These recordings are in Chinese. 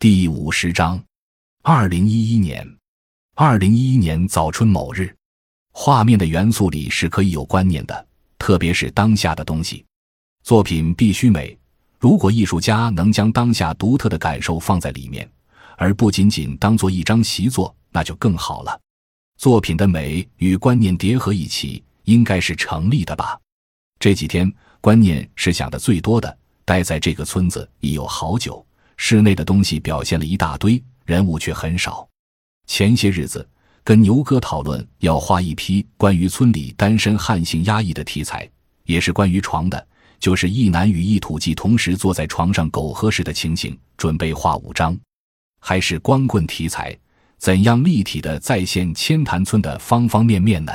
第五十章，二零一一年，二零一一年早春某日，画面的元素里是可以有观念的，特别是当下的东西。作品必须美，如果艺术家能将当下独特的感受放在里面，而不仅仅当做一张习作，那就更好了。作品的美与观念叠合一起，应该是成立的吧？这几天观念是想的最多的，待在这个村子已有好久。室内的东西表现了一大堆，人物却很少。前些日子跟牛哥讨论要画一批关于村里单身汉性压抑的题材，也是关于床的，就是一男与一土鸡同时坐在床上苟合时的情形，准备画五张。还是光棍题材，怎样立体的再现千潭村的方方面面呢？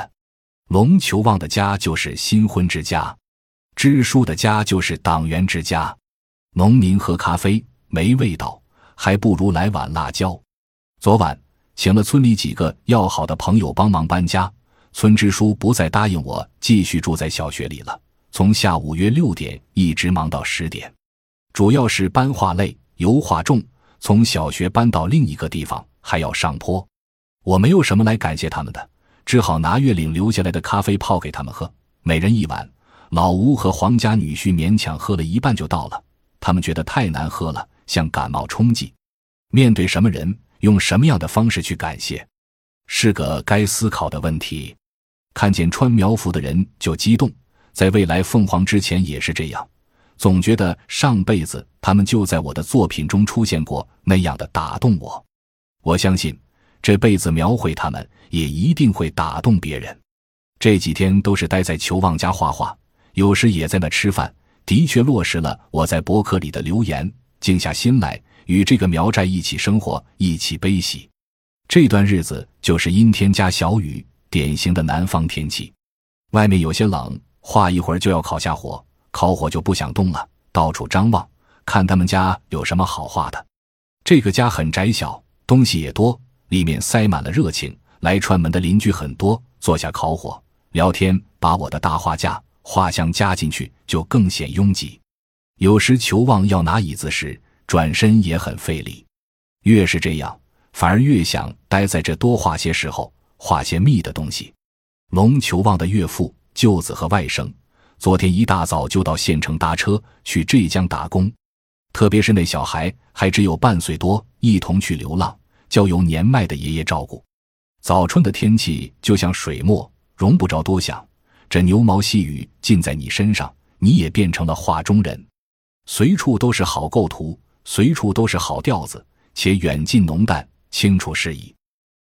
龙求旺的家就是新婚之家，支书的家就是党员之家，农民喝咖啡。没味道，还不如来碗辣椒。昨晚请了村里几个要好的朋友帮忙搬家，村支书不再答应我继续住在小学里了。从下午约六点一直忙到十点，主要是搬画类，油画重，从小学搬到另一个地方还要上坡。我没有什么来感谢他们的，只好拿月领留下来的咖啡泡给他们喝，每人一碗。老吴和黄家女婿勉强喝了一半就到了，他们觉得太难喝了。像感冒冲剂，面对什么人，用什么样的方式去感谢，是个该思考的问题。看见穿苗服的人就激动，在未来凤凰之前也是这样，总觉得上辈子他们就在我的作品中出现过，那样的打动我。我相信这辈子描绘他们，也一定会打动别人。这几天都是待在求旺家画画，有时也在那吃饭，的确落实了我在博客里的留言。静下心来，与这个苗寨一起生活，一起悲喜。这段日子就是阴天加小雨，典型的南方天气。外面有些冷，画一会儿就要烤下火，烤火就不想动了，到处张望，看他们家有什么好画的。这个家很窄小，东西也多，里面塞满了热情。来串门的邻居很多，坐下烤火聊天，把我的大画架、画箱加进去，就更显拥挤。有时求望要拿椅子时，转身也很费力。越是这样，反而越想待在这多画些时候，画些密的东西。龙求望的岳父、舅子和外甥，昨天一大早就到县城搭车去浙江打工。特别是那小孩还只有半岁多，一同去流浪，交由年迈的爷爷照顾。早春的天气就像水墨，容不着多想。这牛毛细雨浸在你身上，你也变成了画中人。随处都是好构图，随处都是好调子，且远近浓淡清楚适宜。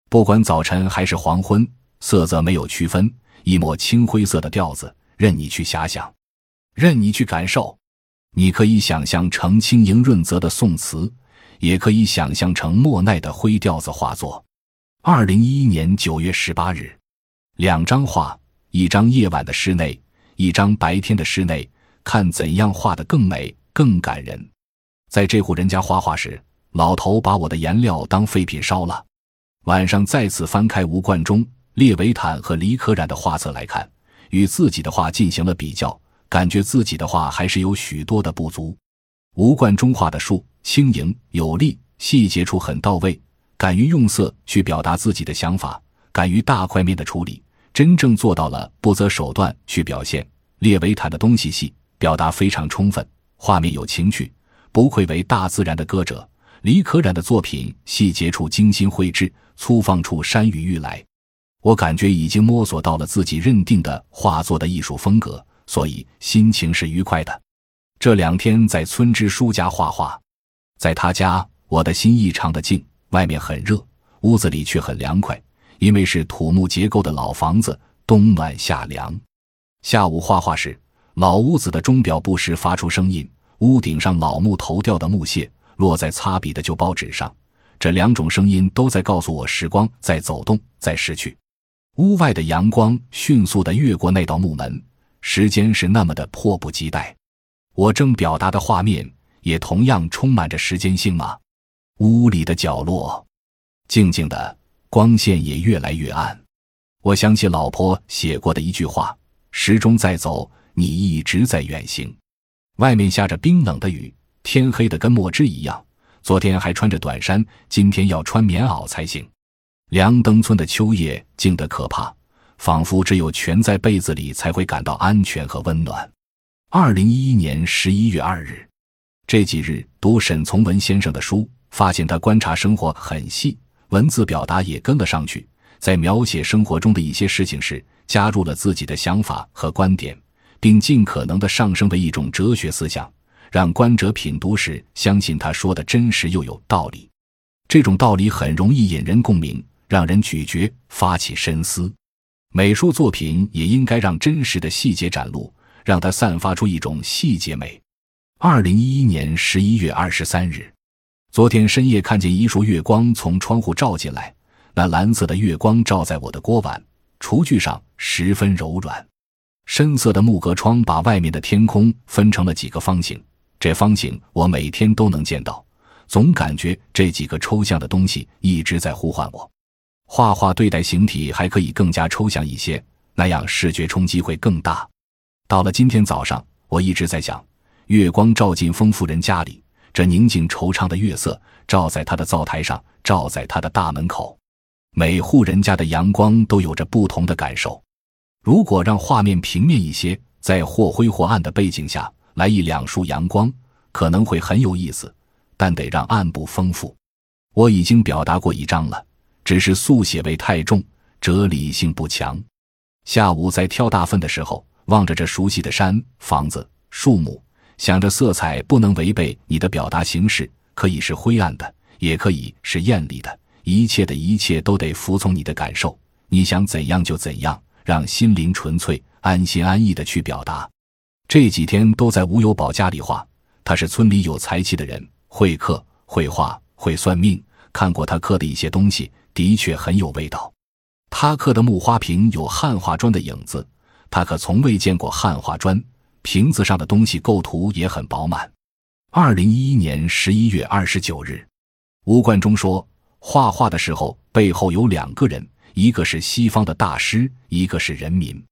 不管早晨还是黄昏，色泽没有区分，一抹青灰色的调子，任你去遐想，任你去感受。你可以想象成轻盈润泽的宋词，也可以想象成莫奈的灰调子画作。二零一一年九月十八日，两张画，一张夜晚的室内，一张白天的室内，看怎样画得更美。更感人，在这户人家画画时，老头把我的颜料当废品烧了。晚上再次翻开吴冠中、列维坦和李可染的画册来看，与自己的画进行了比较，感觉自己的画还是有许多的不足。吴冠中画的树轻盈有力，细节处很到位，敢于用色去表达自己的想法，敢于大块面的处理，真正做到了不择手段去表现。列维坦的东西细，表达非常充分。画面有情趣，不愧为大自然的歌者。李可染的作品细节处精心绘制，粗放处山雨欲来。我感觉已经摸索到了自己认定的画作的艺术风格，所以心情是愉快的。这两天在村支书家画画，在他家，我的心异常的静。外面很热，屋子里却很凉快，因为是土木结构的老房子，冬暖夏凉。下午画画时。老屋子的钟表不时发出声音，屋顶上老木头掉的木屑落在擦笔的旧报纸上，这两种声音都在告诉我时光在走动，在逝去。屋外的阳光迅速地越过那道木门，时间是那么的迫不及待。我正表达的画面也同样充满着时间性吗？屋里的角落静静的，光线也越来越暗。我想起老婆写过的一句话：时钟在走。你一直在远行，外面下着冰冷的雨，天黑的跟墨汁一样。昨天还穿着短衫，今天要穿棉袄才行。梁登村的秋夜静得可怕，仿佛只有蜷在被子里才会感到安全和温暖。二零一一年十一月二日，这几日读沈从文先生的书，发现他观察生活很细，文字表达也跟了上去。在描写生活中的一些事情时，加入了自己的想法和观点，并尽可能的上升为一种哲学思想，让观者品读时相信他说的真实又有道理。这种道理很容易引人共鸣。让人咀嚼，发起深思。美术作品也应该让真实的细节展露，让它散发出一种细节美。二零一一年十一月二十三日，昨天深夜看见一束月光从窗户照进来，那蓝色的月光照在我的锅碗、厨具上，十分柔软。深色的木格窗把外面的天空分成了几个方形，这方形我每天都能见到，总感觉这几个抽象的东西一直在呼唤我。画画对待形体还可以更加抽象一些，那样视觉冲击会更大。到了今天早上，我一直在想，月光照进丰夫人家里，这宁静惆怅的月色照在他的灶台上，照在他的大门口，每户人家的阳光都有着不同的感受。如果让画面平面一些，在或灰或暗的背景下来一两束阳光，可能会很有意思，但得让暗部丰富。我已经表达过一张了。只是速写味太重，哲理性不强。下午在挑大粪的时候，望着这熟悉的山、房子、树木，想着色彩不能违背你的表达形式，可以是灰暗的，也可以是艳丽的，一切的一切都得服从你的感受，你想怎样就怎样，让心灵纯粹、安心安逸的去表达。这几天都在吴有宝家里画，他是村里有才气的人，会刻、会画、会算命，看过他刻的一些东西。的确很有味道，他刻的木花瓶有汉画砖的影子，他可从未见过汉画砖。瓶子上的东西构图也很饱满。二零一一年十一月二十九日，吴冠中说，画画的时候背后有两个人，一个是西方的大师，一个是人民。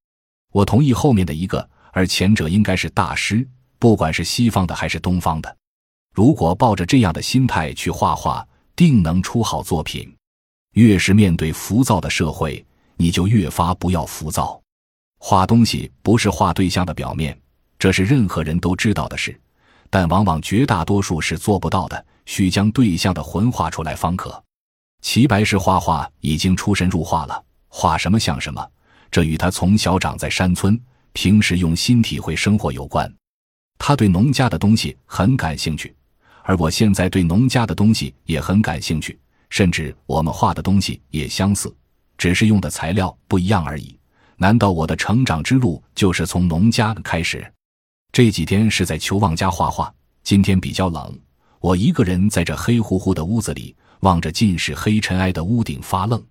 我同意后面的一个，而前者应该是大师，不管是西方的还是东方的。如果抱着这样的心态去画画，定能出好作品。越是面对浮躁的社会，你就越发不要浮躁。画东西不是画对象的表面，这是任何人都知道的事，但往往绝大多数是做不到的。需将对象的魂画出来方可。齐白石画画已经出神入化了，画什么像什么。这与他从小长在山村，平时用心体会生活有关。他对农家的东西很感兴趣，而我现在对农家的东西也很感兴趣。甚至我们画的东西也相似，只是用的材料不一样而已。难道我的成长之路就是从农家开始？这几天是在求旺家画画。今天比较冷，我一个人在这黑乎乎的屋子里，望着尽是黑尘埃的屋顶发愣。